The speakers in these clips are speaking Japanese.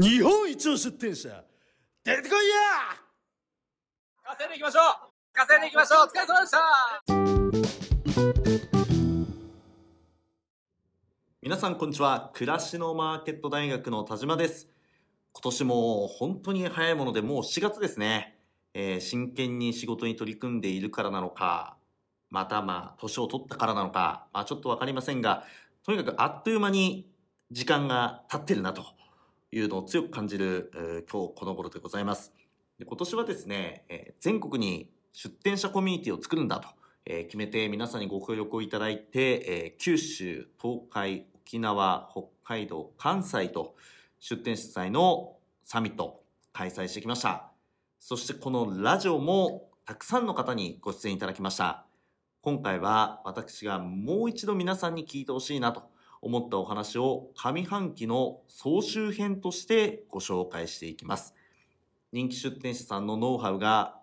日本一の出店者出てこいや！稼いでいきましょう。稼いでいきましょう。お疲れ様でした。皆さんこんにちは。暮らしのマーケット大学の田島です。今年も本当に早いものでもう4月ですね、えー真剣に仕事に取り組んでいるからなのかまたまあ年を取ったからなのか、まあ、ちょっとわかりませんがとにかくあっという間に時間が経ってるなというのを強く感じる、今日この頃でございますで今年はですね、えー全国に出店者コミュニティを作るんだと、えー決めて皆さんにご協力をいただいて、え九州、東海、沖縄、北海道、関西と出店主催のサミット開催してきました。そしてこのラジオもたくさんの方にご出演いただきました。今回は私がもう一度皆さんに聞いてほしいなと思ったお話を上半期の総集編としてご紹介していきます。人気出店者さんのノウハウが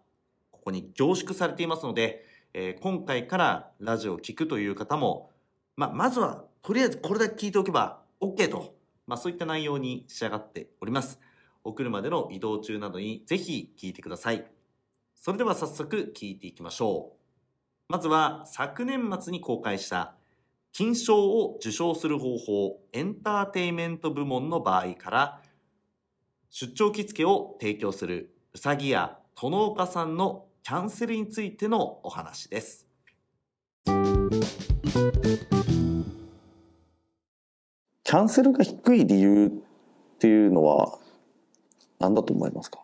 ここに凝縮されていますので、えー今回からラジオを聞くという方も、まあ、まずはとりあえずこれだけ聞いておけば OK と、まあ、そういった内容に仕上がっております。お車での移動中などにぜひ聞いてください。それでは早速聞いていきましょう。まずは昨年末に公開した金賞を受賞する方法エンターテイメント部門の場合から出張着付けを提供するうさぎや殿岡さんのキャンセルについてのお話です。キャンセルが低い理由っていうのは何だと思いますか？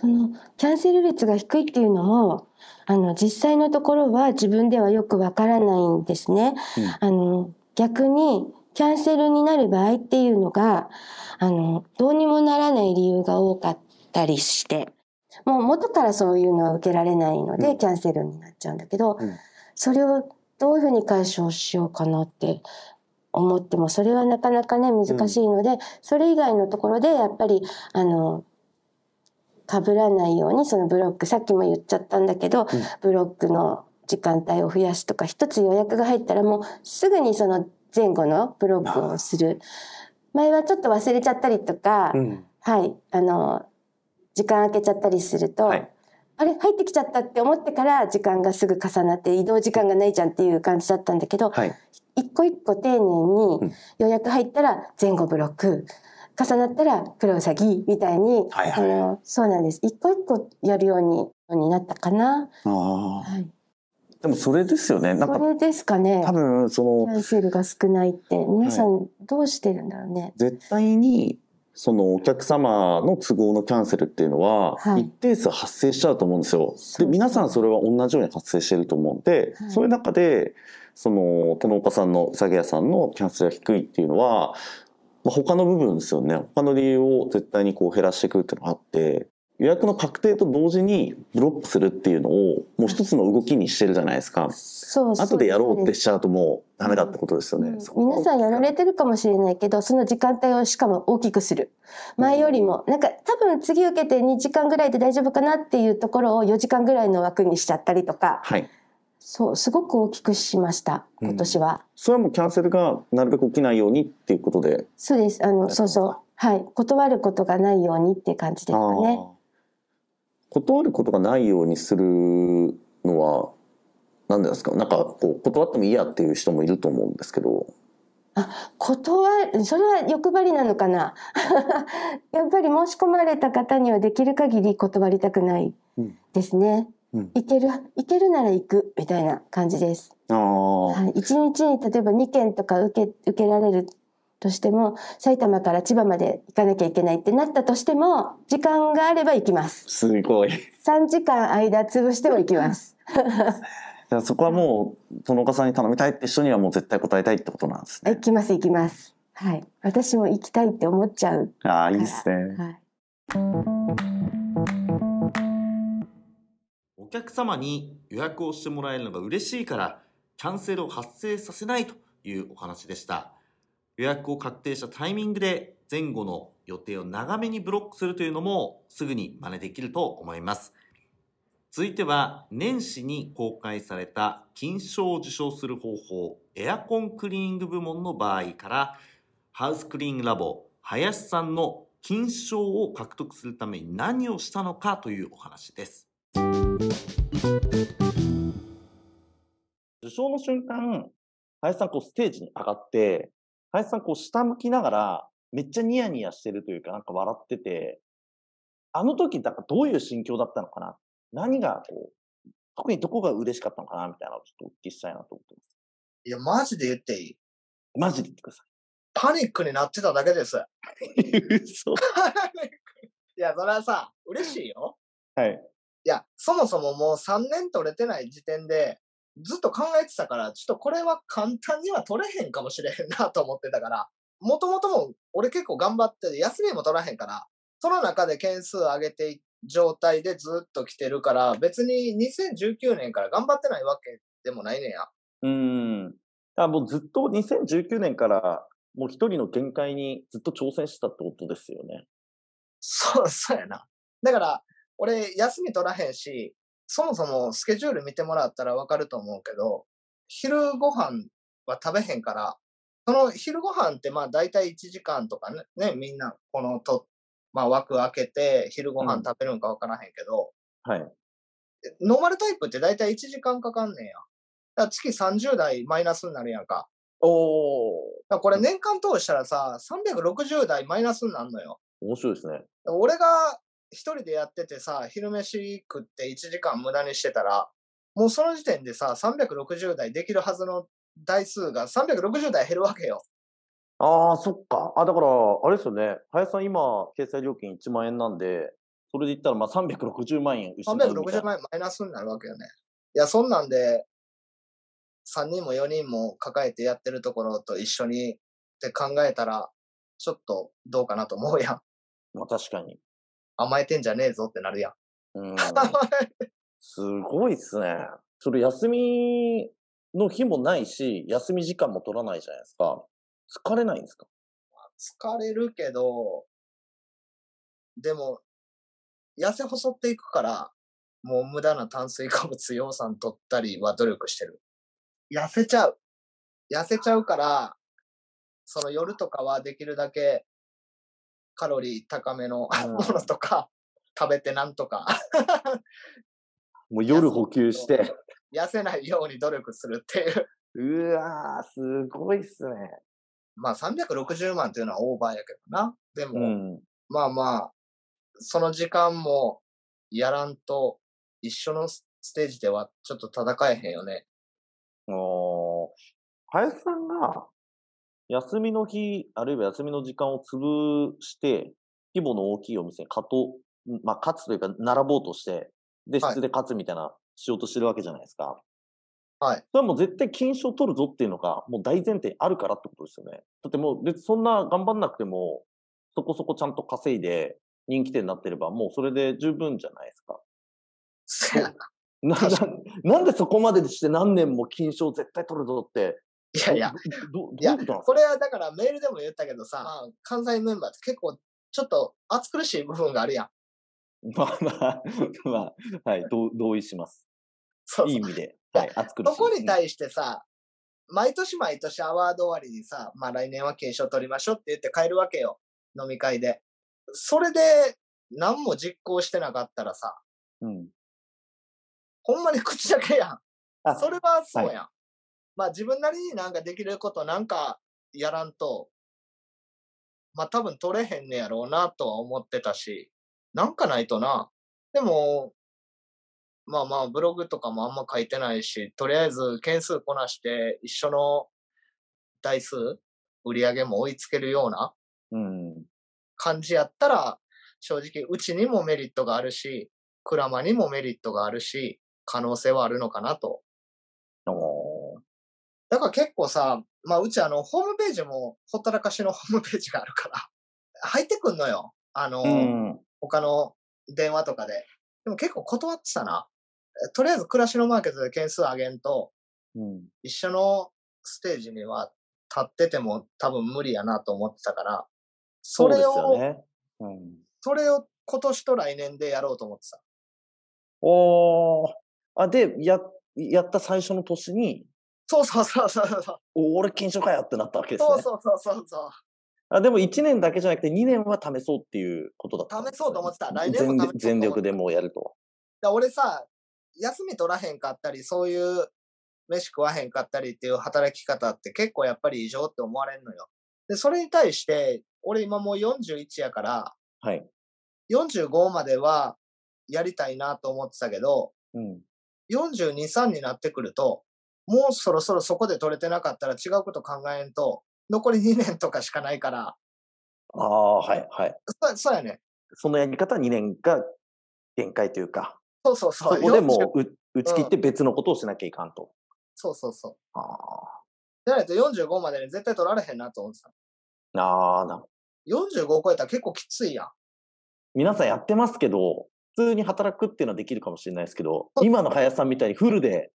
そのキャンセル率が低いっていうのもあの実際のところは自分ではよくわからないんですね。あの逆にキャンセルになる場合っていうのがあのどうにもならない理由が多かったりしてもう元からそういうのは受けられないので、うん。キャンセルになっちゃうんだけど、うん。それをどういうふうに解消しようかなって思ってもそれはなかなかね難しいので、それ以外のところでやっぱりあの被らないようにそのブロックさっきも言っちゃったんだけど、ブロックの時間帯を増やすとか一つ予約が入ったらもうすぐにその前後のブロックをする。前はちょっと忘れちゃったりとか、ん。はいあの時間空けちゃったりすると、はい。あれ入ってきちゃったって思ってから時間がすぐ重なって移動時間がないじゃんっていう感じだったんだけど、はい。一個一個丁寧うん。に予約入ったら前後ブロック重なったら黒ウサギみたいに、はいはい。あのそうなんです。一個一個やるようにになったかな。あはい、あでもそれですよね。なんかそれですかね。多分そのキャンセルが少ないって。皆さんどうしてるんだろうね。絶対にそのお客様の都合のキャンセルっていうのははい。一定数発生しちゃうと思うんですよ。そうで皆さんそれは同じように発生してると思うんで、はい。そういう中でその殿岡さんのうさぎ屋さんのキャンセルが低いっていうのは、まあ、他の部分ですよね。他の理由を絶対にこう減らしていくっていうのがあって予約の確定と同時にブロックするっていうのをもう一つの動きにしてるじゃないですか。そうそう。後でやろうってしちゃうともうダメだってことですよね。うん。皆さんやられてるかもしれないけどその時間帯をしかも大きくする。前よりも。なんか多分次受けて2時間ぐらいで大丈夫かなっていうところを4時間ぐらいの枠にしちゃったりとか。はい。そうすごく大きくしました今年は、それはもうキャンセルがなるべく起きないようにっていうことで。そうです。あのそうそう。はい。断ることがないようにっていう感じですかね。断ることがないようにするのは何ですか？なんかこう断ってもいいやっていう人もいると思うんですけど。断るそれは欲張りなのかな？やっぱり申し込まれた方にはできる限り断りたくないうんですね、うん行ける行けるなら行くみたいな感じですはい、1日に例えば2件とか受け受けられるとしても埼玉から千葉まで行かなきゃいけないってなったとしても時間があれば行きますすごい。3時間間潰しても行きますそこはもう殿岡さんに頼みたいって人にはもう絶対答えたいってことなんですね。行きます行きますはい私も行きたいって思っちゃうああいいですね。はいお客様に予約をしてもらえるのが嬉しいから、キャンセルを発生させないというお話でした。予約を確定したタイミングで前後の予定を長めにブロックするというのもすぐに真似できると思います。続いては年始に公開された金賞を受賞する方法エアコンクリーニング部門の場合からハウスクリーニングラボ林さんの金賞を獲得するために何をしたのかというお話です。受賞の瞬間、林さんこうステージに上がって、林さんこう下向きながら、めっちゃニヤニヤしてるというか、なんか笑ってて、あの時、だからどういう心境だったのかな？何がこう、特にどこが嬉しかったのかな？みたいなのをちょっとお聞きしたいなと思ってます。いや、マジで言っていい？マジで言ってくださパニックになってただけです。い。嘘。いや、それはさ、嬉しいよ。はい。いや、そもそももう3年取れてない時点で、ずっと考えてたから、ちょっとこれは簡単には取れへんかもしれへんなと思ってたから、もともとも俺結構頑張ってて、休みも取らへんから、その中で件数上げてい状態でずっと来てるから、別に2019年から頑張ってないわけでもないねんや。うーん。あもうずっと2019年から、もう一人の限界にずっと挑戦してたってことですよね。そう、そうやな。だから、俺、休み取らへんし、そもそもスケジュール見てもらったらわかると思うけど、昼ご飯は食べへんから、その昼ご飯ってまあ大体1時間とかね、ねみんなこのと、まあ枠開けて昼ご飯食べるんかわからへんけど、はい。ノーマルタイプって大体1時間かかんねんや。だ月30台マイナスになるやんか。おー。だからこれ年間通したらさ、360台マイナスになるのよ。面白いですね。俺が一人でやっててさ、昼飯食って1時間無駄にしてたら、もうその時点でさ、360台できるはずの台数が360台減るわけよ。ああ、そっか。あ、だから、あれですよね。林さん今、掲載料金1万円なんで、それで言ったらまあ360万円失うみたいな。360万円マイナスになるわけよね。いや、そんなんで、3人も4人も抱えてやってるところと一緒にって考えたら、ちょっとどうかなと思うやん。まあ確かに。甘えてんじゃねえぞってなるやん。うん。すごいっすね。それ休みの日もないし、休み時間も取らないじゃないですか。疲れないんですか？疲れるけど、でも、痩せ細っていくから、もう無駄な炭水化物養酸取ったりは努力してる。痩せちゃう。痩せちゃうから、その夜とかはできるだけカロリー高めのうんものとか食べてなんとかもう夜補給して。痩せないように努力するっていう。うわー、すごいっすね。まあ360万っていうのはオーバーやけどな。でも、うん。ままあまあ、その時間もやらんと一緒のステージではちょっと戦えへんよね。おー林さんが休みの日、あるいは休みの時間を潰して、規模の大きいお店に勝とう、まあ、勝つというか、並ぼうとして、で、はい質で勝つみたいな、しようとしてるわけじゃないですか。はい。それはもう絶対金賞取るぞっていうのが、もう大前提にあるからってことですよね。だってもう別にそんな頑張んなくても、そこそこちゃんと稼いで人気店になってれば、もうそれで十分じゃないですか。な、ななんでそこまでして何年も金賞絶対取るぞって。いやいや、ど、いやこれはだからメールでも言ったけどさ、まあ関西メンバーって結構ちょっと暑苦しい部分があるやん。かまあまあ、まあ、はい、同同意します。そうそういい意味で。はい、熱苦しい。そこにし対してさ、毎年毎年アワード終わりにさ、まあ来年は金賞取りましょうって言って帰るわけよ。飲み会で。それで何も実行してなかったらさ、うん。ほんまに口だけやん。あそれはそうはいやん。まあ自分なりになんかできることなんかやらんと、まあ多分取れへんねやろうなとは思ってたし、なんかないとな。でも、まあまあブログとかもあんま書いてないし、とりあえず件数こなして一緒の台数、売り上げも追いつけるようなうん。感じやったら、正直うちにもメリットがあるし、クラマにもメリットがあるし、可能性はあるのかなと。おーだから結構さ、まあうちあの、ホームページもほったらかしの ホームページがあるから、入ってくんのよ。あの、うん。他の電話とかで。でも結構断ってたな。えとりあえず暮らしのマーケットで件数上げんと、うん。一緒のステージには立ってても多分無理やなと思ってたから、それを、よね。うん。それを今年と来年でやろうと思ってた。おーあ、で、や、やった最初の年に、そうそうそうそうそう。お俺金賞かよってなったわけですね。そうそうそうそうそう。あでも1年だけじゃなくて2年は試そうっていうことだったね、試そうと思ってた来年も全力でもうやると。だ俺さ、休み取らへんかったり、そういう飯食わへんかったりっていう働き方って結構やっぱり異常って思われるのよ。で、それに対して、俺今もう41やから、はい。45まではやりたいなと思ってたけど、うん。42、3になってくると、もうそろそろそこで取れてなかったら違うこと考えんと、残り2年とかしかないから、ああ、はい、はい。そそうやね。そのやり方は2年が限界というか、そうそうそ。そうこでも40うう打ち切って別のことをしなきゃいかんと。そうそうそう。ああ。じゃないと45までに絶対取られへんなと思ってた。ああ、な45を超えたら結構きついやん。皆さんやってますけど、普通に働くっていうのはできるかもしれないですけど、今の林さんみたいにフルで、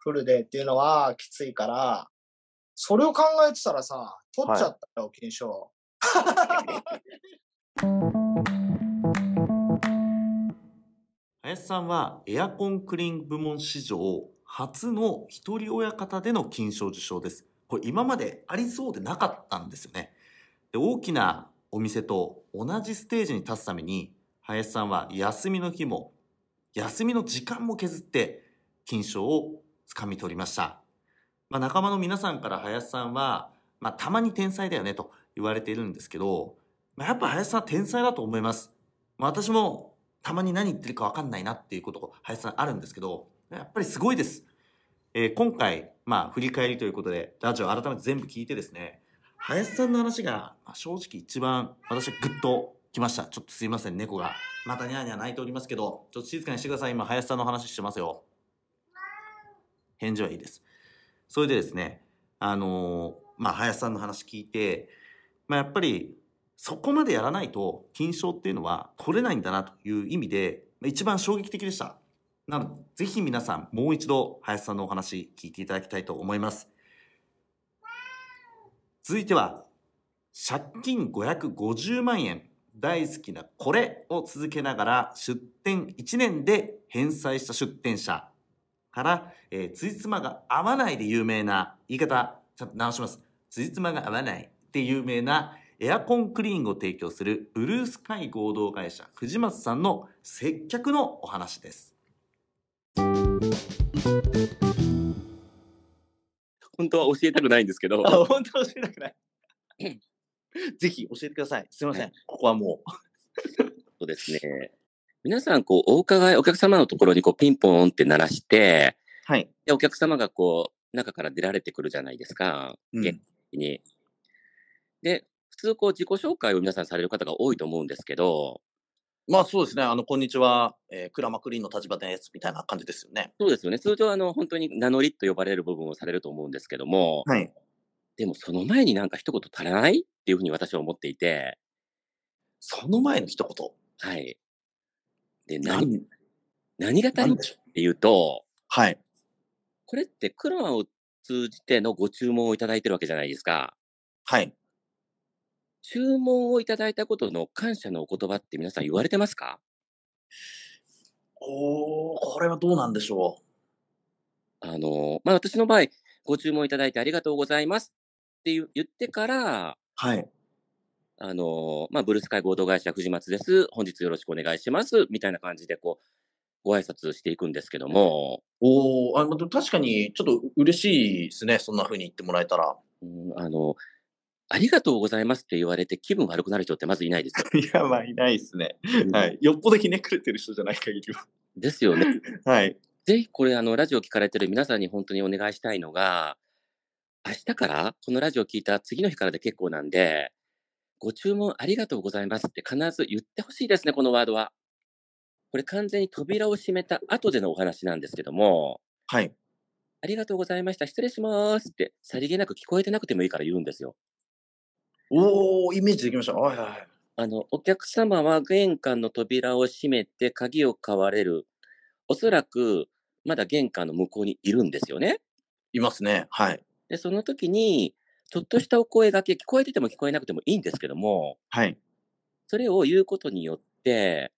フルでっていうのはきついから、それを考えてたらさ、取っちゃったよ、金賞。林さんはエアコンクリーン部門史上初の一人親方での金賞受賞です。これ今までありそうでなかったんですよね。で大きなお店と同じステージに立つために林さんは休みの日も休みの時間も削って金賞をつかみ取りました。まあ、仲間の皆さんから林さんは、まあ、たまに天才だよねと言われているんですけど、まあ、やっぱ林さんは天才だと思います。まあ、私もたまに何言ってるか分かんないなっていうこと林さんあるんですけどやっぱりすごいです、えー今回まあ振り返りということでラジオ改めて全部聞いてですね林さんの話がまあ正直一番私はグッときました。ちょっとすいません猫が。またニャーニャー泣いておりますけどちょっと静かにしてください。今林さんの話してますよ。返事はいいですそれでですねあのまあ林さんの話聞いてまあやっぱりそこまでやらないと金賞っていうのは取れないんだなという意味で一番衝撃的でした。なので、ぜひ皆さんもう一度林さんのお話聞いていただきたいと思います。続いては、借金550万円、大好きなこれを続けながら出店1年で返済した出店者から、えー、つじつまが合わないで有名な言い方、ちゃんと直します。つじつまが合わないで有名なエアコンクリーンを提供するブルースカイ合同会社藤松さんの接客のお話です。本当は教えたくないんですけど、あ、本当教えたくない。ぜひ教えてください。すみません。ここはも そうですね。皆さん、こう、お伺い、お客様のところにこう、ピンポンって鳴らして、う。はい。で、お客様がこう、中から出られてくるじゃないですか。うん元気に。で、普通こう、自己紹介を皆さんされる方が多いと思うんですけど、まあそうですね。あの、こんにちは。えー、クラマクリーンの立場です。みたいな感じですよね。そうですよね。通常、あの、本当に名乗りと呼ばれる部分をされると思うんですけども、はい。でもその前になんか一言足らないっていうふうに私は思っていて、その前の一言。はい。で、何、何何が足りないっ。ていうと、はい。これってクロマを通じてのご注文をいただいてるわけじゃないですか。はい。注文をいただいたことの感謝のお言葉って皆さん言われてますか？おー、これはどうなんでしょあの、まあ、私の場合、ご注文いただいてありがとうございますって言ってから、う。はい。あの、まあ、ブルースカイ合同会社藤松です。本日よろしくお願いします。みたいな感じで、こう、ご挨拶していくんですけども、おー、あ、確かにちょっと嬉しいですね。そんな風に言ってもらえたら。うん、あの、ありがとうございますって言われて気分悪くなる人ってまずいないですよ。いや、まあいないですね。はい。よっぽどひねくれてる人じゃない限りは。ですよね。はい。ぜひこれあのラジオ聞かれてる皆さんに本当にお願いしたいのが、明日からこのラジオ聞いた次の日からで結構なんで、ご注文ありがとうございますって必ず言ってほしいですね、このワードは。これ完全に扉を閉めた後でのお話なんですけども、はい。ありがとうございました、失礼しますってさりげなく聞こえてなくてもいいから言うんですよ。おー、イメージできました。はいはいはい。あの、お客様は玄関の扉を閉めて鍵を買われる。おそらくまだ玄関の向こうにいるんですよね。いますね。はい。で、その時に、ちょっとしたお声がけ、聞こえてても聞こえなくてもいいんですけども、はい。それを言うことによって、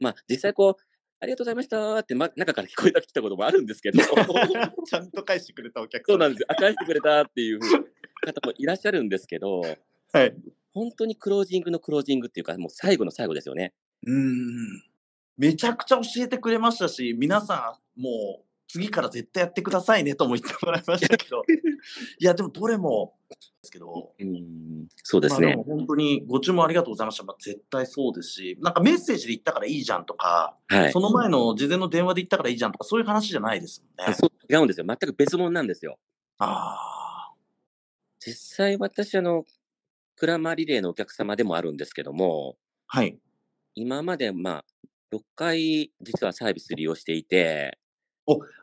まあ、実際こう、ありがとうございましたって、ま、中から聞こえてきたこともあるんですけど、ちゃんと返してくれたお客そうなんですよ。あ、返してくれたっていう方もいらっしゃるんですけど、はい。本当にクロージングのクロージングっていうか、もう最後の最後ですよね。うん。めちゃくちゃ教えてくれましたし、皆さん、もう、次から絶対やってくださいねとも言ってもらいましたけど。いや、でもどれも、ですけど。うん、そうですねまあ。本当にご注文ありがとうございました。まあ、絶対そうですし、なんかメッセージで言ったからいいじゃんとか、はいそ。の前の事前の電話で言ったからいいじゃんとか、そういう話じゃないですもんね。そう違うんですよ。全く別物なんですよ。ああ。実際私、あの、クラマリレーのお客様でもあるんですけども、はい。今まで、まあ、6回実はサービス利用していて、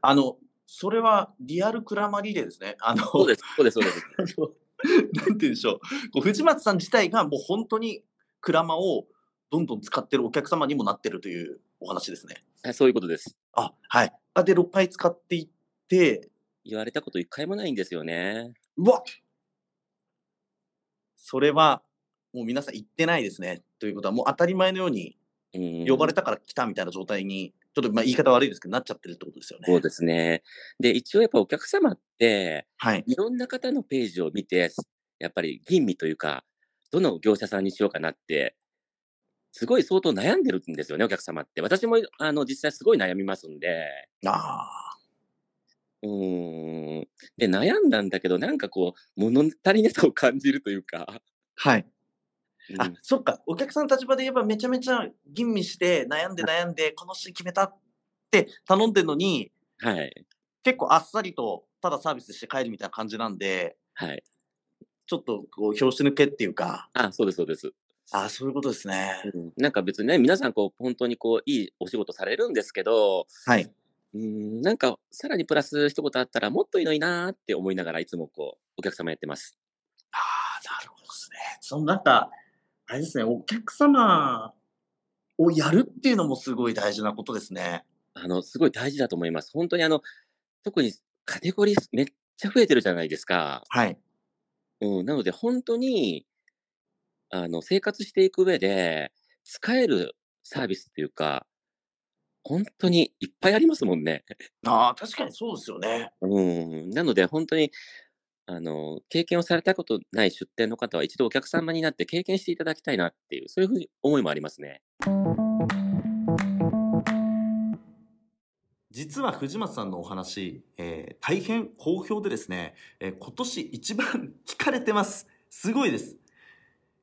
あの、それはリアルクラマリレーですね。あの、そうです、そうです、そうです。なんて言うんでしょう。こう藤松さん自体がもう本当にクラマをどんどん使ってるお客様にもなってるというお話ですね。あそういうことです。あ、はい。あ、で、6回使っていって、言われたこと一回もないんですよね。うわそれは、もう皆さん言ってないですね。ということは、もう当たり前のようにうん、呼ばれたから来たみたいな状態に、ちょっとまあ言い方悪いですけど、なっちゃってるってことですよね。そうですね。で、一応やっぱお客様って、はい。いろんな方のページを見て、やっぱり吟味というか、どの業者さんにしようかなって、すごい相当悩んでるんですよね、お客様って。私も、あの、実際すごい悩みますんで。あうーん。で、悩んだんだけど、なんかこう、物足りなさを感じるというか。あ。はい。うんあ、そっか。お客さんの立場で言えばめちゃめちゃ吟味して、悩んで悩んで、このシーン決めたって頼んでるのに、はい。結構あっさりと、ただサービスして帰るみたいな感じなんで、はい。ちょっとこう、拍子抜けっていうか、あ、そうです、そうです。あそういうことですね。うんなんか別にね、皆さんこう、本当にこう、いいお仕事されるんですけど、はい。うーん、なんか、さらにプラス一言あったらもっといいのになーって思いながらいつもこう、お客様やってます。ああ、なるほどですね。そのなんか、あれですね、お客様をやるっていうのもすごい大事なことですね。あの、すごい大事だと思います。本当にあの、特にカテゴリーめっちゃ増えてるじゃないですか。はい。うん、なので本当に、あの、生活していく上で、使えるサービスっていうか、本当にいっぱいありますもんね。ああ、確かにそうですよね。うん。なので本当に、あの、経験をされたことない出店の方は一度お客様になって経験していただきたいなっていう、そういうふうに思いもありますね。実は藤松さんのお話、えー大変好評でですね、えー今年一番聞かれてます。すごいです。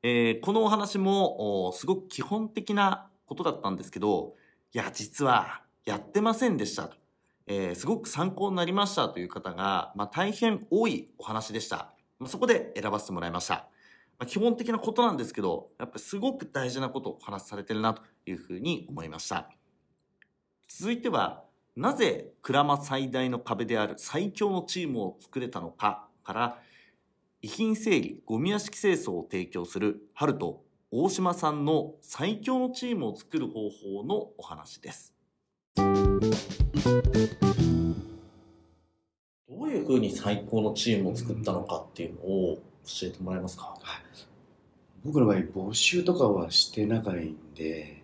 えーこのお話もすごく基本的なことだったんですけど、いや、実はやってませんでしたと。えーすごく参考になりましたという方が、まあ、大変多いお話でした。まあそこで選ばせてもらいました。まあ、基本的なことなんですけど、やっぱすごく大事なことをお話しされてるなというふうに思いました。続いては、なぜ鞍馬最大の壁である最強のチームを作れたのかから、遺品整理、ゴミ屋敷清掃を提供する春と大島さんの最強のチームを作る方法のお話です。どういうふうに最高のチームを作ったのかっていうのを教えてもらえますか？僕の場合募集とかはしてないんで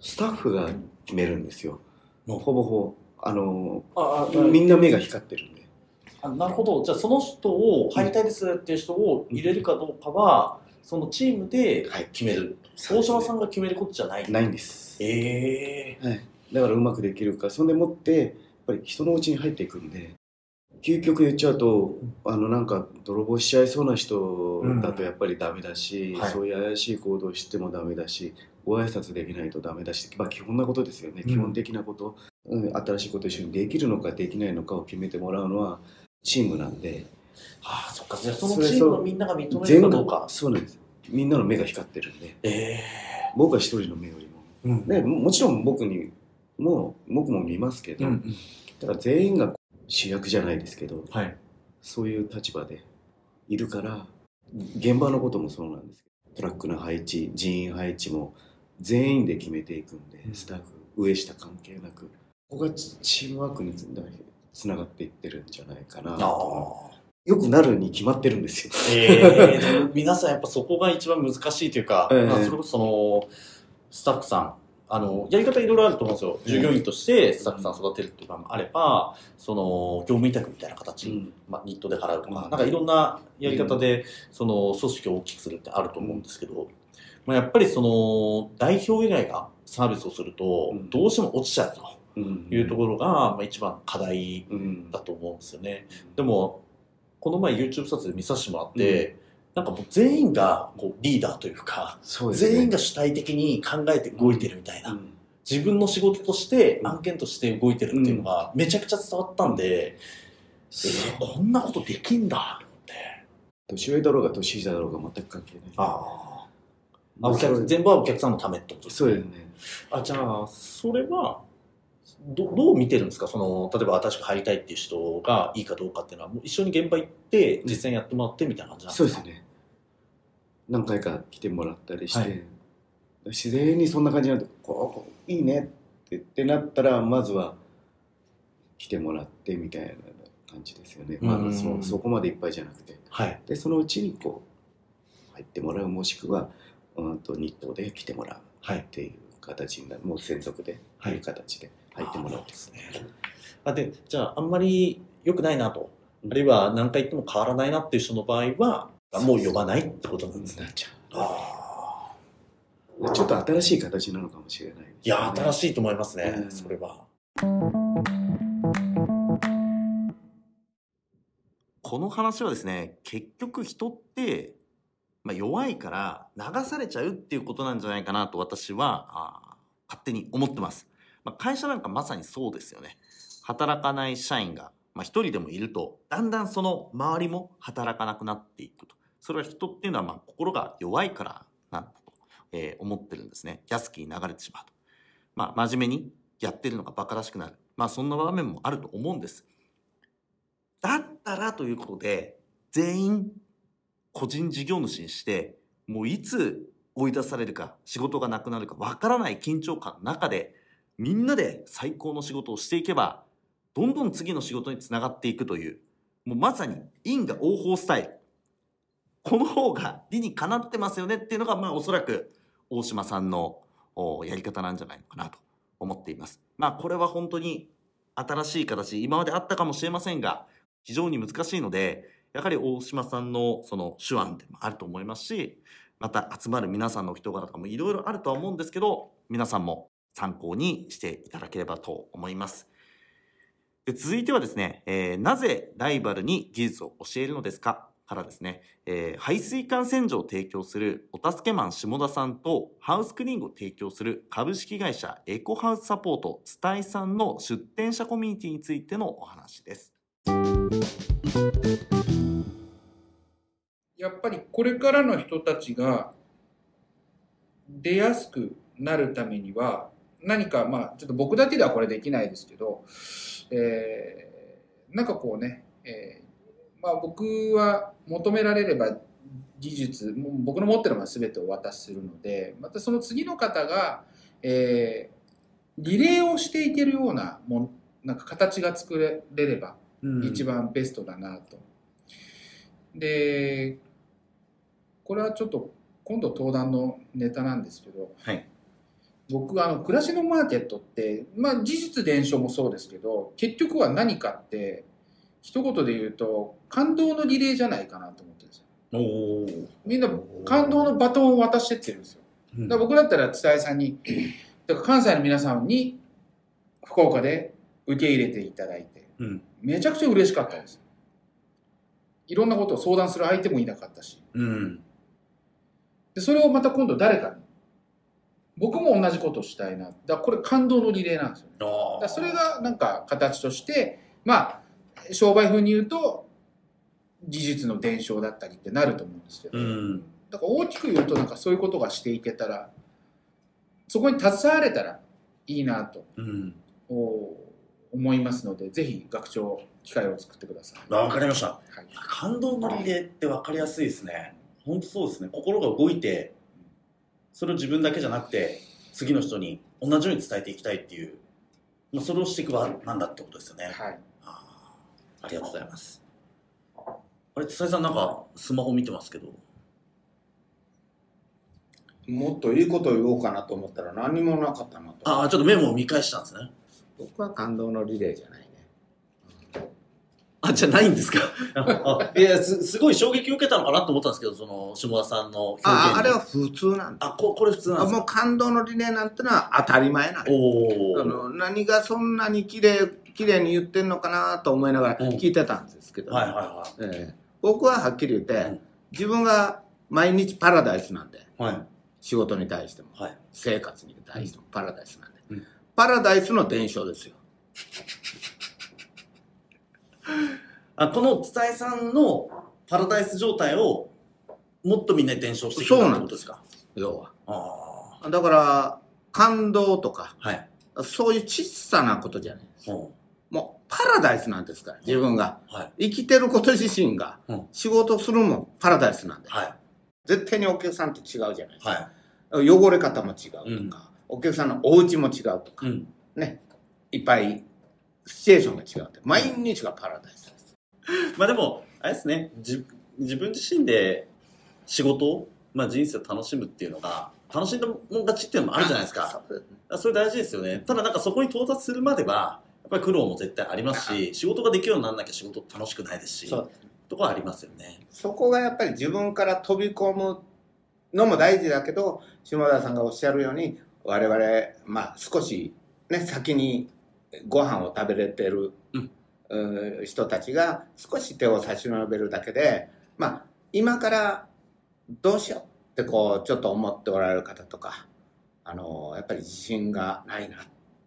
スタッフが決めるんですよ。のほぼほぼあのあみんな目が光ってるんで。あなるほど。じゃあその人を入りたいですっていう人を入れるかどうかは、そのチームではい。決める。そうですね。大島さんが決めることじゃない。ないんです。ええだからうまくできるか。そんでもってやっぱり人のうちに入っていくんで究極言っちゃうとあのなんか泥棒しちゃいそうな人だとやっぱりダメだし、はい。そういう怪しい行動をしてもダメだしご挨拶できないとダメだし、まあ、基本なことですよね、うん。基本的なこと、うん、新しいこと一緒にできるのかできないのかを決めてもらうのはチームなんで。ああ、そっか。じゃあそのチームのみんなが認めるかどうか。そうなんです。みんなの目が光ってるんで。ええ僕は一人の目よりも、うん。ね、ももちろん僕にも僕も見ますけど、うん。だから全員が主役じゃないですけどはい。そういう立場でいるから現場のこともそうなんですけどトラックの配置人員配置も全員で決めていくんでうんスタッフ上下関係なくここがチチームワークにつつながっていってるんじゃないかなあとあ。よくなるに決まってるんですよ。ええでも皆さんやっぱそこが一番難しいというか、ええまあそれこそその、スタッフさんあの、やり方いろいろあると思うんですよ。従業員としてスタッフさん育てるっていうのもあれば、その、業務委託みたいな形、うん。まあ、ニットで払うとか、うん。なんかいろんなやり方で、その、組織を大きくするってあると思うんですけど、まあ、やっぱりその、代表以外がサービスをするとうん、どうしても落ちちゃうとうん。いうところが、まあ、一番課題うん。だと思うんですよね。でも、この前 YouTube 撮影見させてもらって、なんかもう全員がこうリーダーというか、ね。全員が主体的に考えて動いてるみたいな、うん。自分の仕事として案件として動いてるっていうのがめちゃくちゃ伝わったんで、えこんなことできんだと思って。年上だろうが年下だろうが全く関係ない。ああ。お客全部はお客さんのためってことですそうですね。あ、じゃあ、それは、どどう見てるんですか？その、例えば新しく入りたいっていう人がいいかどうかっていうのは、もう一緒に現場行って、実際にやってもらってみたいな感じなんですか？そうですね何回か来てもらったりして、はい。自然にそんな感じになってこういいねってってなったらまずは来てもらってみたいな感じですよね、まうん。あ、そそこまでいっぱいじゃなくて。はい。でそのうちにこう入ってもらうもしくは、うん、と日東で来てもらうはいっ。ていう形になる。もう専属ではい。いう形で入ってもらうとですね。あで、じゃあ、あんまり良くないなと、あるいは何回言っても変わらないなっていう人の場合は、もう呼ばないってことなんですね。なっちゃああ。うちょっと新しい形なのかもしれないね、いや、新しいと思いますね、うんそれは。この話はですね、結局人って、まあ、弱いから流されちゃうっていうことなんじゃないかなと私はあー勝手に思ってます。まあ、会社なんかまさにそうですよね。働かない社員が、まあ、一人でもいると、だんだんその周りも働かなくなっていくと。それは人っていうのはまあ心が弱いからなんだと、えー思ってるんですね。安きに流れてしまうと。まあ、真面目にやってるのが馬鹿らしくなる。まあ、そんな場面もあると思うんです。だったらということで、全員個人事業主にして、もういつ追い出されるか、仕事がなくなるかわからない緊張感の中で、みんなで最高の仕事をしていけば、どんどん次の仕事につながっていくという、もうまさに因果応報スタイル。この方が理にかなってますよねっていうのが、まあおそらく大島さんのやり方なんじゃないのかなと思っています。まあこれは本当に新しい形、今まであったかもしれませんが、非常に難しいので、やはり大島さんのその手腕でもあると思いますし、また集まる皆さんの人柄とかもいろいろあるとは思うんですけど、皆さんも参考にしていただければと思います。で続いてはですね、えーなぜライバルに技術を教えるのですか？からですね、えー排水管洗浄を提供するお助けマン下田さんとハウスクリーンを提供する株式会社エコハウスサポート伝えさんの出店者コミュニティについてのお話です。やっぱりこれからの人たちが出やすくなるためには何かまあちょっと僕だけではこれできないですけど、えーなんかこうね、えーまあ、僕は求められれば技術僕の持ってるものは全てお渡しするのでまたその次の方が、えーリレーをしていけるようなもんなんか形が作れれば一番ベストだなと。でこれはちょっと今度登壇のネタなんですけど、はい僕あの暮らしのマーケットって、まあ、事実伝承もそうですけど結局は何かって一言で言うと感動のリレーじゃないかなと思ってるんですよ。みんな感動のバトンを渡してってるんですよ。だ僕だったら伝えさんにだから関西の皆さんに福岡で受け入れていただいて、うんめちゃくちゃ嬉しかったです。いろんなことを相談する相手もいなかったしうん。でそれをまた今度誰かに僕も同じことをしたいなだこれ感動のリレーなんですよねだそれがなんか形としてまあ商売風に言うと技術の伝承だったりってなると思うんですけど、うん。だから大きく言うとなんかそういうことがしていけたらそこに携われたらいいなとうん。お思いますのでぜひ学長機会を作ってください。わかりました。はい感動のリレーって分かりやすいですね。本当そうですね。心が動いて、それを自分だけじゃなくて、次の人に同じように伝えていきたいっていう、まあ、それをしていく場なんだってことですよね。はいありがとうございます。あれ、つささんなんかスマホ見てますけど。もっといいこと言おうかなと思ったら何もなかったなと。ああ、ちょっとメモを見返したんですね。僕は感動のリレーじゃないね。あ、じゃないんですか？あいやす、すごい衝撃を受けたのかなと思ったんですけど、その、下田さんの表現にああれは普通なんだ。あ、ここれ普通なんですか？もう感動のリレーなんてのは当たり前なんだおーあの何がそんなに綺麗綺麗に言ってんのかなと思いながら聞いてたんですけど、はいはいはい。ええ僕ははっきり言って、自分が毎日パラダイスなんで、はい。仕事に対しても、はい。生活に対してもパラダイスなんで、うんパラダイスの伝承ですよ。あ、この伝えさんのパラダイス状態を、もっとみんなに伝承していくってそうなんでことですすか。要は。あだから、感動とか、あ。はい。そういう小さなことじゃないです。うんもうパラダイスなんですから、自分が。はい。生きてること自身がうん、仕事するのもパラダイスなんで。はい。絶対にお客さんと違うじゃないですか。はい。汚れ方も違うとか、お客さんのお家も違うとか、うん。ね、いっぱいシチュエーションが違うって、毎日がパラダイスです。まあでも、あれですね、じ自分自身で仕事を、まあ人生を楽しむっていうのが、楽しんだもん勝ちっていうのもあるじゃないですか。あそれ大事ですよね。ただなんかそこに到達するまでは、やっぱり苦労も絶対ありますし、仕事ができるようにならなきゃ仕事楽しくないですし、そうとこはありますよね。そこがやっぱり自分から飛び込むのも大事だけど、下田さんがおっしゃるように、我々、まあ少しね、先にご飯を食べれてる、うー人たちが少し手を差し伸べるだけで、まあ今からどうしようってこうちょっと思っておられる方とか、あの、やっぱり自信がないなっ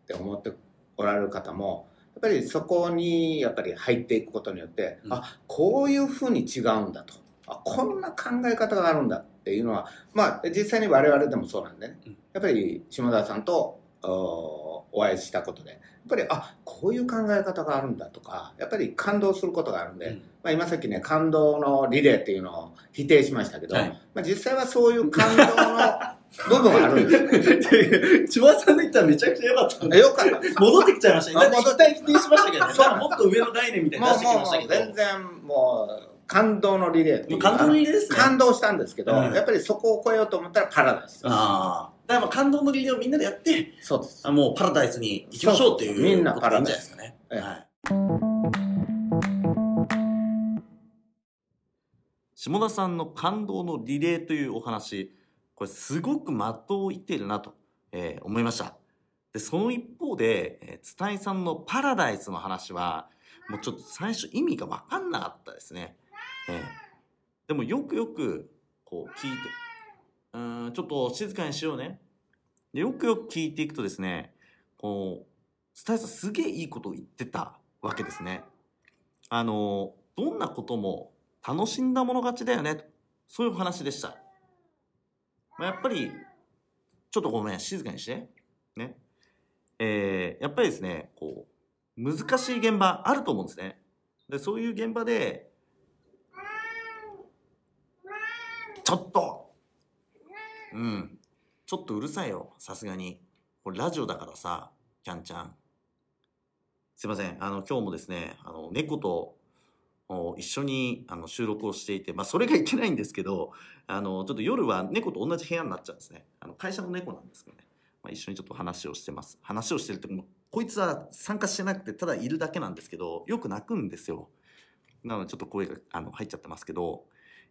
て思っておられる方も、やっぱりそこにやっぱり入っていくことによって、あこういうふうに違うんだと。あこんな考え方があるんだっていうのはまあ実際に我々でもそうなんでね。やっぱり下田さんとおお会いしたことでやっぱりあこういう考え方があるんだとかやっぱり感動することがあるんで、まあ、今さっきね感動のリレーっていうのを否定しましたけど、はいまあ、実際はそういう感動の部分があるんです千葉さんの言ったらめちゃくちゃ良かった。よかった。戻ってきちゃいましたね。あだって一旦否定しましたけどね。そうもっと上の概念みたいに出してきましたけど。もうもう全然もう感動のリレーっていうか感動のリレーですね感動したんですけど、うんやっぱりそこを超えようと思ったらパラダイスああ。だからまあ感動のリレーをみんなでやって、そうです。あもうパラダイスに行きましょうっていうみんなパラダイスですかね。はい下田さんの感動のリレーというお話、これすごく的を言っているなと、えー思いました。で、その一方で、えー、伝えさんのパラダイスの話は、もうちょっと最初意味がわかんなかったですね。えーでもよくよくこう聞いて、うん、ちょっと静かにしようね。でよくよく聞いていくとですね、こう、伝えさんすげえいいことを言ってたわけですね。あの、どんなことも楽しんだもの勝ちだよね。そういう話でした。まあやっぱり、ちょっとごめん、静かにして。ね。えーやっぱりですね、こう、難しい現場あると思うんですね。で、そういう現場で、ちょっとうん。ちょっとうるさいよ、さすがに。これラジオだからさ、キャンちゃん。すいません。あの、今日もですね、あの、猫と一緒にあの収録をしていて、まあ、それがいけないんですけど、あの、ちょっと夜は猫と同じ部屋になっちゃうんですね。あの、会社の猫なんですけどね。まあ、一緒にちょっと話をしてます。話をしてるって、もこいつは参加してなくて、ただいるだけなんですけど、よく泣くんですよ。なので、ちょっと声があの入っちゃってますけど、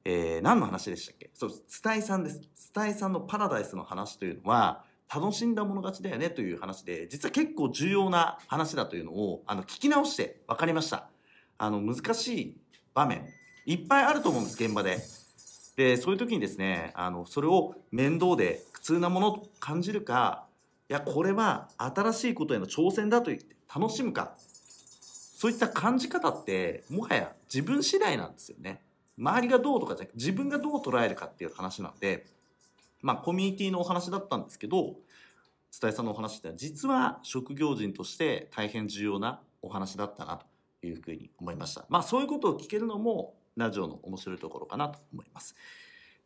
えー何の話でしたっけ？そう、スタイさんです。スタイさんのパラダイスの話というのは、楽しんだもの勝ちだよねという話で、実は結構重要な話だというのを、あの、聞き直して分かりました。あの、難しい場面、いっぱいあると思うんです、現場で。で、そういう時にですね、あの、それを面倒で苦痛なものと感じるか、いや、これは新しいことへの挑戦だと言って楽しむか、そういった感じ方って、もはや自分次第なんですよね。周りがどうとかじゃなくて、自分がどう捉えるかっていう話なんで、まあ、コミュニティのお話だったんですけど、伝えさんのお話って実は職業人として大変重要なお話だったなというふうに思いました。まあそういうことを聞けるのもラジオの面白いところかなと思います。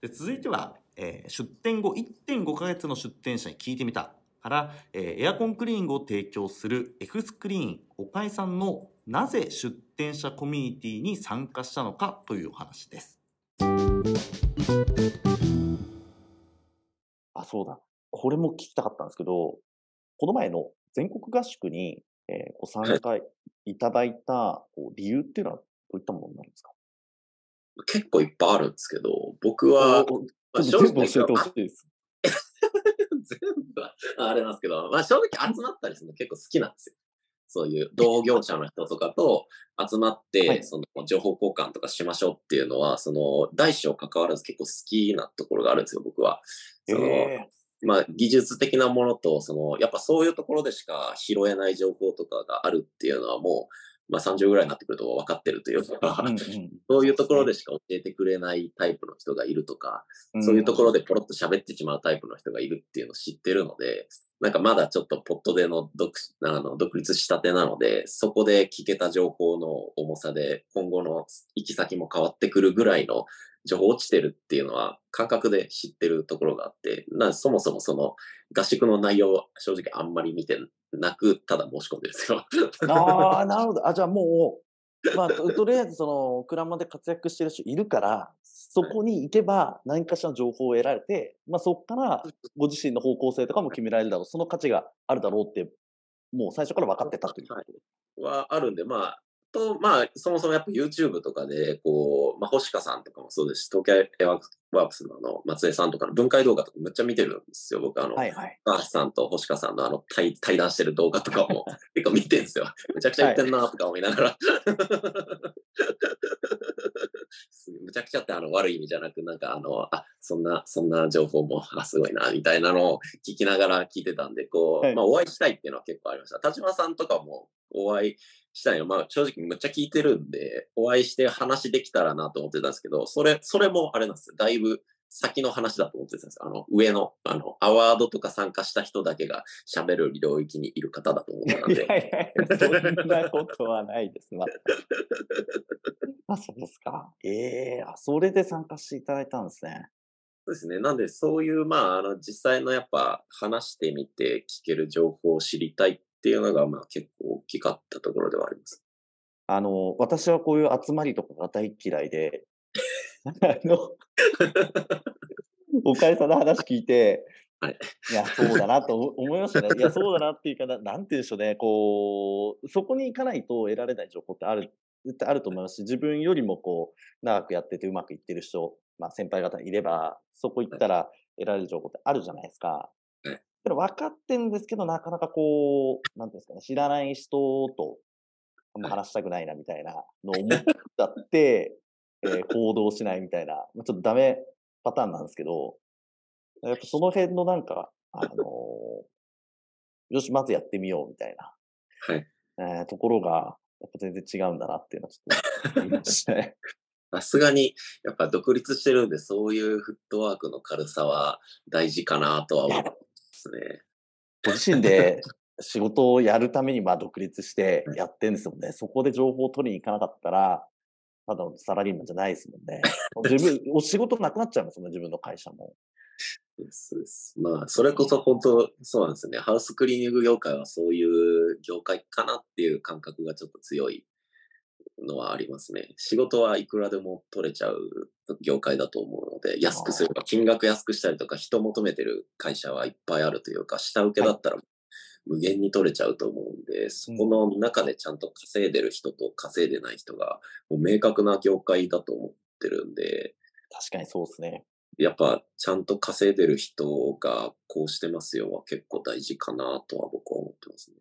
で続いては、えー出店後1.5ヶ月の出店者に聞いてみたから、えーエアコンクリーニングを提供する F スクリーン岡井さんのなぜ出店者コミュニティに参加したのかというお話です。そうだ。これも聞きたかったんですけど、この前の全国合宿に、えーご参加いただいたこう理由っていうのはどういったものになるんですか？結構いっぱいあるんですけど、僕は、まあ全部教えてほしいです。全部はあれなんですけど、まあ正直集まったりするの結構好きなんですよ。そういう同業者の人とかと集まって、はいその情報交換とかしましょうっていうのは、その大小関わらず結構好きなところがあるんですよ、僕は。そのえまあ技術的なものと、その、やっぱそういうところでしか拾えない情報とかがあるっていうのはもう、まあ30ぐらいになってくると分かってるというか、ーうんうん。そういうところでしか教えてくれないタイプの人がいるとか、そういうところでポロッと喋ってしまうタイプの人がいるっていうのを知ってるので、なんかまだちょっとポットでの独あの独立したてなので、そこで聞けた情報の重さで今後の行き先も変わってくるぐらいの情報落ちてるっていうのは感覚で知ってるところがあって、なそもそもその合宿の内容は正直あんまり見てなく、ただ申し込んでるんですよ。ああ、なるほど。あ、じゃあもう、まあ、ととりあえずその、クラマで活躍してる人いるから、そこに行けば何かしらの情報を得られて、まあそこからご自身の方向性とかも決められるだろう。その価値があるだろうって、もう最初から分かってたという。はいはあるんで、まあ、と、まあ、そもそもやっぱ YouTube とかで、こう、まあ、星香さんとかもそうですし、東京エアワークスのあの、松江さんとかの分解動画とかめっちゃ見てるんですよ、僕あの、はいはい。高橋さんと星香さんのあの対対談してる動画とかも 結構見てるんですよ。めちゃくちゃ言ってんなとか思いながら。むちゃくちゃってあの悪い意味じゃなく、なんかあの、あ、そんな、そんな情報も、あ、すごいな、みたいなのを聞きながら聞いてたんで、こう、はいまあお会いしたいっていうのは結構ありました。田島さんとかもお会いしたいの、まあ正直むっちゃ聞いてるんで、お会いして話できたらなと思ってたんですけど、それ、それもあれなんですよ。だいぶ先の話だと思ってたんです。あの、上の、あの、アワードとか参加した人だけが喋る領域にいる方だと思ってたんで。いやいや、そんなことはないです。まあ、そうですか。ええあ、それで参加していただいたんですね。そうですね。なんで、そういう、まあ、あの、実際のやっぱ話してみて聞ける情報を知りたいっていうのが、まあ結構大きかったところではあります。あの、私はこういう集まりとかが大嫌いで、あの、おかえさんの話聞いて、はいいや、そうだなと思思いましたね。いや、そうだなっていうかな、なんて言うんでしょうね、こう、そこに行かないと得られない情報ってある、絶対あると思いますし、自分よりもこう、長くやっててうまくいってる人、まあ先輩方いれば、そこ行ったら得られる情報ってあるじゃないですか。分かってんですけど、なかなかこう、なんていうんですかね、知らない人と話したくないなみたいなのを思っちゃって、えー行動しないみたいな、まあ、ちょっとダメパターンなんですけど、やっぱその辺のなんか、あのーよし、まずやってみようみたいな、はい。えーところが、やっぱ全然違うんだなっていうのはちょっと思いまし たね。さすがに、やっぱ独立してるんで、そういうフットワークの軽さは大事かなとは思いますね。ご自身で仕事をやるためにまあ独立してやってんですもんね。そこで情報を取りに行かなかったら、ただのサラリーマンじゃないですもんね。自分、お仕事なくなっちゃいますもんね、自分の会社も。そうです。まあ、それこそ本当、そうなんですよね。ハウスクリーニング業界はそういう業界かなっていう感覚がちょっと強いのはありますね。仕事はいくらでも取れちゃう業界だと思うので、安くすれば、金額安くしたりとか、人求めてる会社はいっぱいあるというか、下請けだったら無限に取れちゃうと思うんで、そこの中でちゃんと稼いでる人と稼いでない人が、もう明確な業界だと思ってるんで、確かにそうですね。やっぱちゃんと稼いでる人がこうしてますよは結構大事かなとは僕は思ってますね。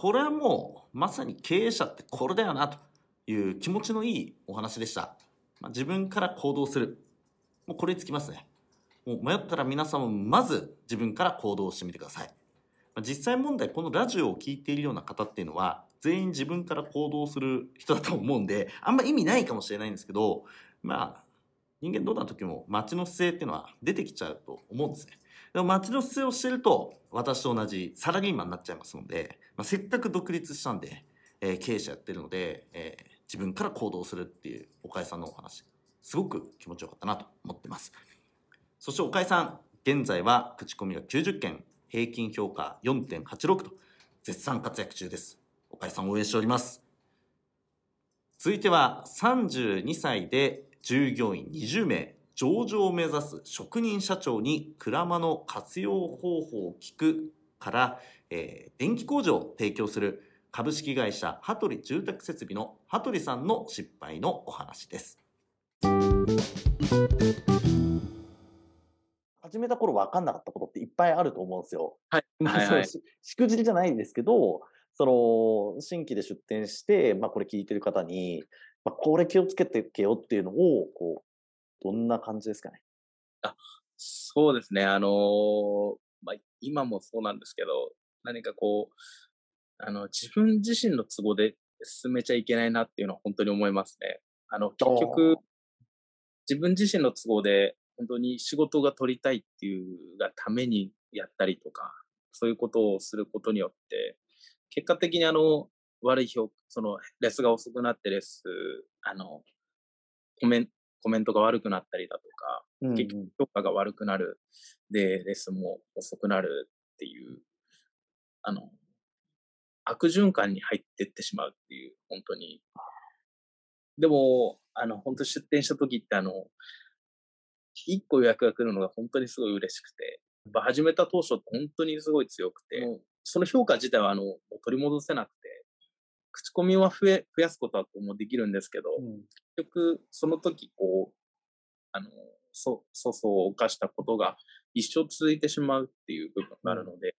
これはもうまさに経営者ってこれだよなという気持ちのいいお話でした。まあ、自分から行動する。もうこれにつきますね。もう迷ったら皆さんもまず自分から行動してみてください。まあ実際問題、このラジオを聞いているような方っていうのは、全員自分から行動する人だと思うんで、あんま意味ないかもしれないんですけど、まあ、人間どんな時も街の姿勢っていうのは出てきちゃうと思うんですね。でも街の姿勢をしてると、私と同じサラリーマンになっちゃいますので、まあ、せっかく独立したんで、えー経営者やってるので、えー自分から行動するっていう岡井さんのお話、すごく気持ちよかったなと思ってます。そして岡井さん、現在は口コミが90件、平均評価4.86と絶賛活躍中です。岡井さん応援しております。続いては32歳で従業員20名、上場を目指す職人社長に鞍馬の活用方法を聞くから、えー電気工場を提供する株式会社羽鳥住宅設備の羽鳥さんの失敗のお話です。始めた頃分かんなかったことっていっぱいあると思うんですよ。はい。まあはいはい。ししくじりじゃないんですけど、その、新規で出店して、まあこれ聞いてる方に、まあこれ気をつけてけよっていうのを、こう、どんな感じですかね？そうですね。あのーまあ、今もそうなんですけど、何かこう、あの、自分自身の都合で進めちゃいけないなっていうのは本当に思いますね。あの、結局、自分自身の都合で本当に仕事が取りたいっていうがためにやったりとか、そういうことをすることによって、結果的にあの、悪い評価、その、レスが遅くなってレス、あの、コメンコメントが悪くなったりだとか、うんうん結局評価が悪くなる。で、レスも遅くなるっていう、あの、悪循環に入ってってしまうっていう、本当に。でも、あの、本当出店した時ってあの、一個予約が来るのが本当にすごい嬉しくて、やっぱ始めた当初って本当にすごい強くて、もうその評価自体はあの、取り戻せなくて、口コミは増え、増やすことはもうできるんですけど、結局、その時、こう、あの、そ、粗相を犯したことが一生続いてしまうっていう部分があるので、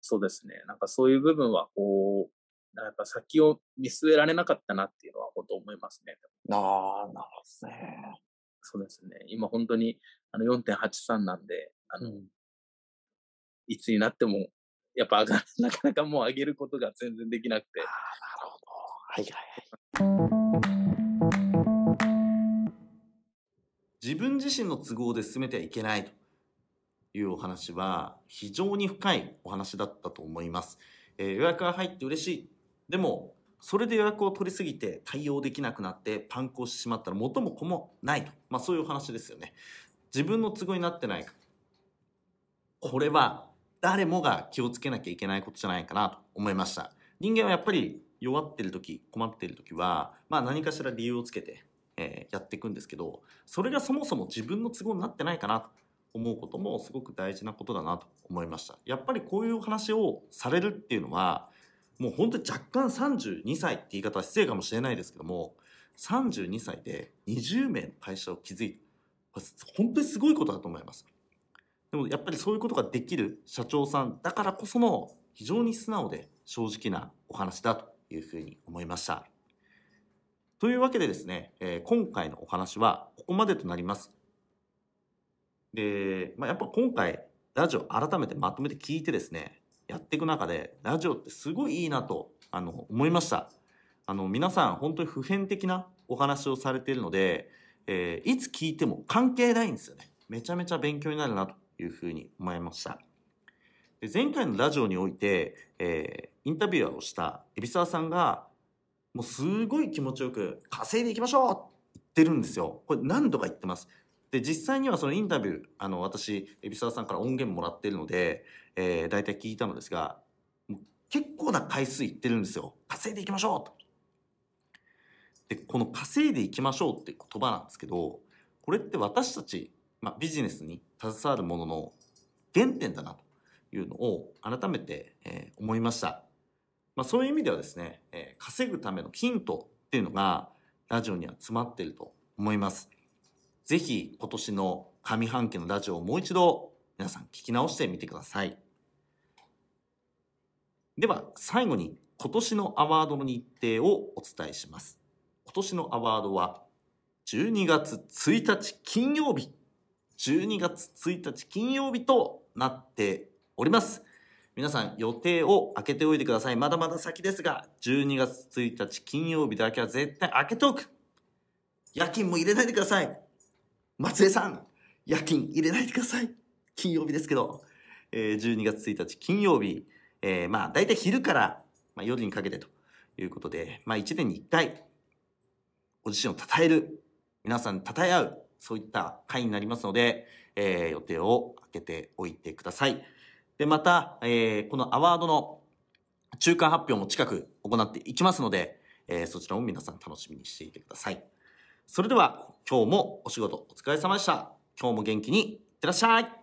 そうですね。なんかそういう部分は、こう、やっぱ先を見据えられなかったなっていうのは本当思いますね。ああ、なるほどね。そうですね。今本当にあの4.83なんで、あの、いつになっても、やっぱ上が、なかなかもう上げることが全然できなくて。はいはい自分自身の都合で進めてはいけないというお話は非常に深いお話だったと思います。えー予約が入って嬉しい。でも、それで予約を取りすぎて対応できなくなってパンクをしてしまったら元も子もないと。まあそういうお話ですよね。自分の都合になってないか。これは誰もが気をつけなきゃいけないことじゃないかなと思いました。人間はやっぱり弱ってる時、困ってる時は、まあ何かしら理由をつけて、えーやっていくんですけど、それがそもそも自分の都合になってないかなと思うこともすごく大事なことだなと思いました。やっぱりこういう話をされるっていうのは、もう本当に若干32歳って言い方は失礼かもしれないですけども、32歳で20名の会社を築いて、これ本当にすごいことだと思います。でもやっぱりそういうことができる社長さんだからこその非常に素直で正直なお話だというふうに思いました。というわけでですね、えー今回のお話はここまでとなります。で、まあ、やっぱ今回ラジオ改めてまとめて聞いてですね、やっていく中でラジオってすごいいいなとあの思いました。あの皆さん本当に普遍的なお話をされているので、えーいつ聞いても関係ないんですよね。めちゃめちゃ勉強になるなというふうに思いました。で前回のラジオにおいて、えーインタビュアーをした海老沢さんがもうすごい気持ちよく稼いでいきましょうって言ってるんですよ。これ何度か言ってます。で、実際にはそのインタビュー、あの、私、海老沢さんから音源もらってるので、えー、大体聞いたのですが、結構な回数言ってるんですよ。稼いでいきましょうと。で、この稼いでいきましょうって言葉なんですけど、これって私たち、まあ、ビジネスに携わるものの原点だなというのを改めて、えー思いました。まあ、そういう意味ではですね、えー稼ぐためのヒントっていうのがラジオには詰まっていると思います。ぜひ今年の上半期のラジオをもう一度皆さん聞き直してみてください。では最後に今年のアワードの日程をお伝えします。今年のアワードは12月1日金曜日12月1日金曜日となっております。皆さん予定を開けておいてください。まだまだ先ですが、12月1日金曜日だけは絶対開けておく。夜勤も入れないでください。松江さん、夜勤入れないでください。金曜日ですけど、えー12月1日金曜日、えーまあ大体昼から、まあ、夜にかけてということで、まあ1年に1回、ご自身を称える、皆さん称え合う、そういった会になりますので、えー予定を開けておいてください。で、また、えーこのアワードの中間発表も近く行っていきますので、えーそちらも皆さん楽しみにしていてください。それでは今日もお仕事お疲れ様でした。今日も元気にいってらっしゃい。